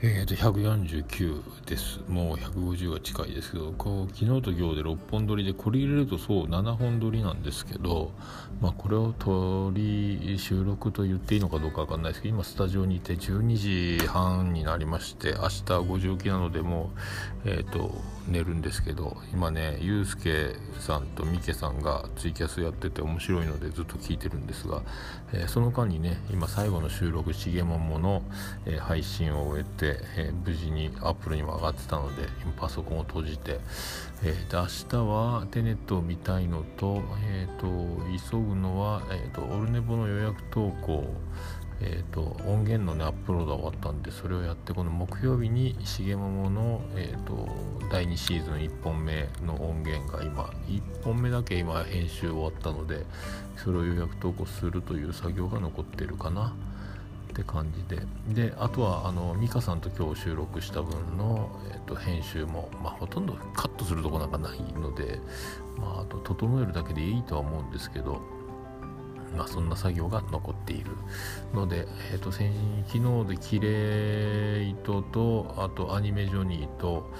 えーと、149です。もう150が近いですけど、こう昨日と今日で6本撮りで、これ入れるとそう7本撮りなんですけど、まあ、これを撮り、収録と言っていいのかどうかわかんないですけど、今スタジオにいて12時半になりまして、明日5時起きなので、もう、えーと、寝るんですけど、今ね、ゆうすけさんとみけさんがツイキャスやってて面白いのでずっと聞いてるんですが、えー、その間にね、今最後の収録、しげももの、えー、配信を終えて、えー、無事にアップルにも上がってたのでパソコンを閉じて、えー、で明日はテネットを見たいのと,、えーと、急ぐのは、えーと、オルネボの予約投稿えーと、音源の、ね、アップロードが終わったんでそれをやってこの木曜日に重桃の、えーと、第2シーズン1本目の音源が今1本目だけ今編集終わったのでそれを予約投稿するという作業が残ってるかな。って感じで。であとはあの美香さんと今日収録した分の、えーと、編集も、まあ、ほとんどカットするとこなんかないので、まあ、あと整えるだけでいいとは思うんですけど。まあ、そんな作業が残っているので、えーと、先昨日でキレイトとあとアニメジョニーと,、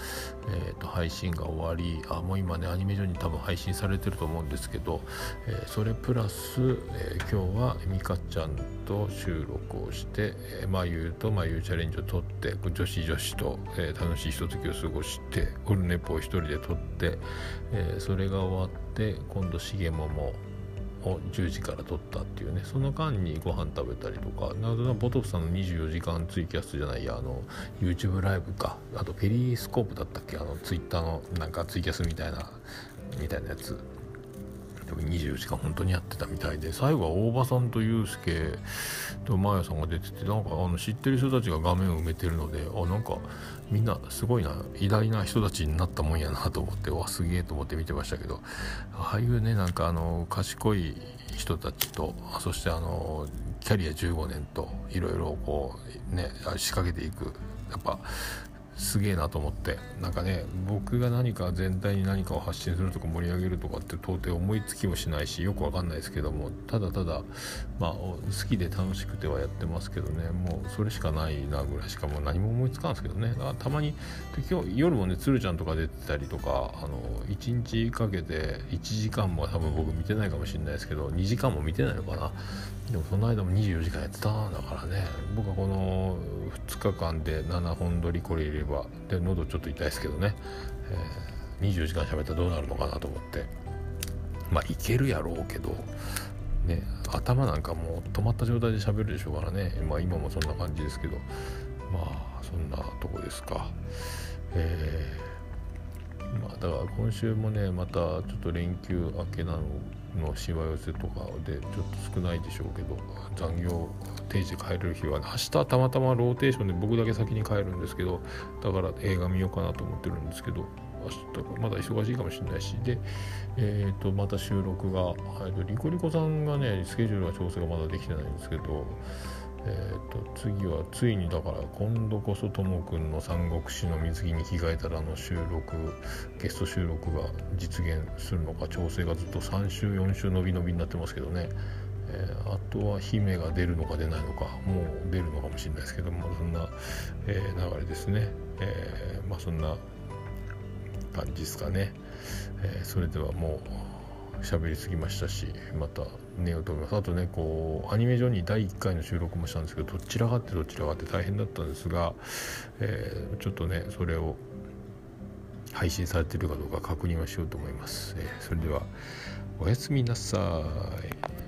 えーと、配信が終わりあもう今ねアニメジョニー多分配信されてると思うんですけど、えー、それプラス、えー、今日はミカちゃんと収録をして、えー、まゆとまゆチャレンジを撮って女子女子と、えー、楽しいひとときを過ごしてオルネポを一人で撮って、えー、それが終わって今度しげももを10時から撮ったっていうね。その間にご飯食べたりとか。などボトフさんの24時間ツイキャスじゃないやあの YouTube ライブか。あとペリースコープだったっけ？あの Twitter のなんかツイキャスみたいなみたいなやつ。24時間本当にやってたみたいで最後は大場さんとユうスケとマヤさんが出ててなんかあの知ってる人たちが画面を埋めてるのであなんかみんなすごいな偉大な人たちになったもんやなと思ってわすげえと思って見てましたけどああいうねなんかあの賢い人たちとそしてあのキャリア15年といろいろこうね仕掛けていくやっぱすげえなと思って。なんかね僕が何か全体に何かを発信するとか盛り上げるとかって到底思いつきもしないしよくわかんないですけどもただただまあ好きで楽しくてはやってますけどねもうそれしかないなぐらいしかもう何も思いつかんですけどね。たまに今日夜もね鶴ちゃんとか出てたりとかあの1日かけて1時間も多分僕見てないかもしれないですけど2時間も見てないのかな。でもその間も24時間やってたんだからね。僕はこの2日間で7本撮りこれ入れば。で喉ちょっと痛いですけどね、えー、24時間喋ったらどうなるのかなと思って。まあいけるやろうけど。ね頭なんかもう止まった状態で喋るでしょうからね。まあ今もそんな感じですけど。まあそんなとこですか。えー、まあだから今週もねまたちょっと連休明けなののしわ寄せとかでちょっと少ないでしょうけど残業定時帰れる日は、ね、明日たまたまローテーションで僕だけ先に帰るんですけどだから映画見ようかなと思ってるんですけど明日まだ忙しいかもしれないしで、えー、とまた収録が、えー、とリコリコさんがねスケジュールが調整がまだできてないんですけどえーと、次はついにだから今度こそともくんの「三国志の水着に着替えたら」の収録ゲスト収録が実現するのか調整がずっと3週4週伸び伸びになってますけどね、えー、あとは姫が出るのか出ないのかもう出るのかもしれないですけどもそんな、えー、流れですね、えー、まあそんな感じですかね、えそれではもう喋りすぎましたしまた寝ようと思いますあとねこうアニメ上に第1回の収録もしたんですけどどちらがってどちらがって大変だったんですが、えー、ちょっとねそれを配信されてるかどうか確認はしようと思います、えー、それではおやすみなさい。